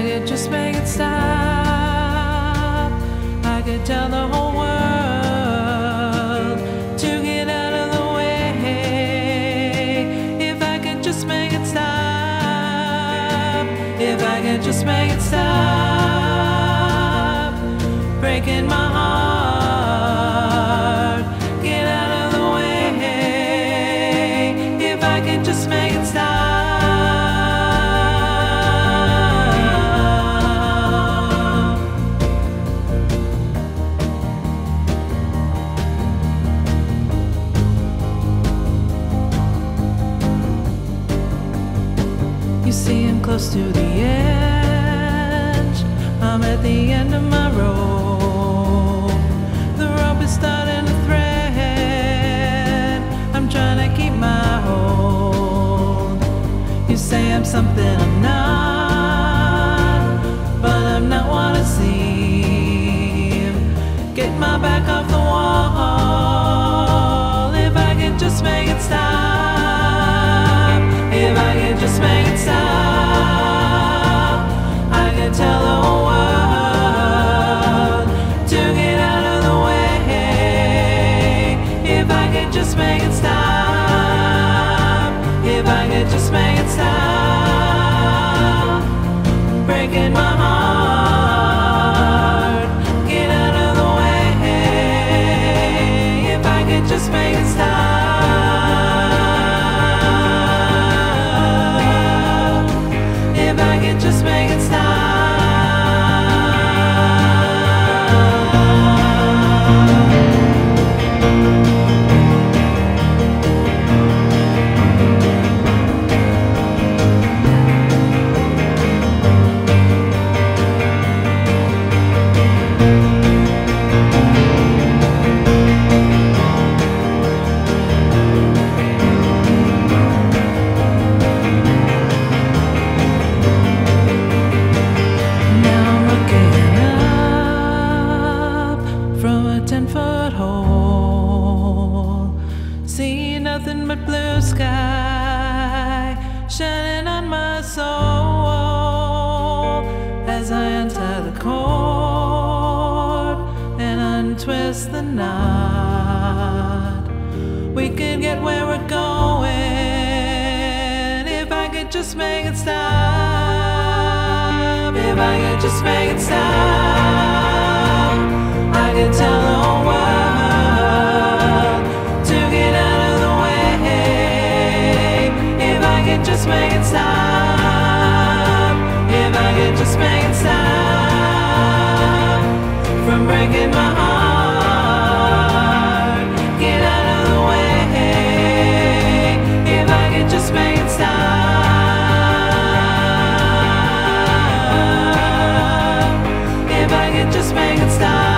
I could just make it stop. I could tell the whole world to get out of the way. If I could just make it stop. If I could just make it stop. Breaking my heart. Get out of the way. If I could just make You see, I'm close to the edge. I'm at the end of my rope. The rope is starting to thread. I'm trying to keep my hold. You say I'm something I'm not, but I'm not what I seem. Get my back off the wall. If I could just make it just make it stop. Nothing but blue sky shining on my soul as I untie the cord and untwist the knot. We could get where we're going if I could just make it stop. If I could just make it stop, just make it stop, if I could just make it stop from breaking my heart. Get out of the way. If I could just make it stop. If I could just make it stop.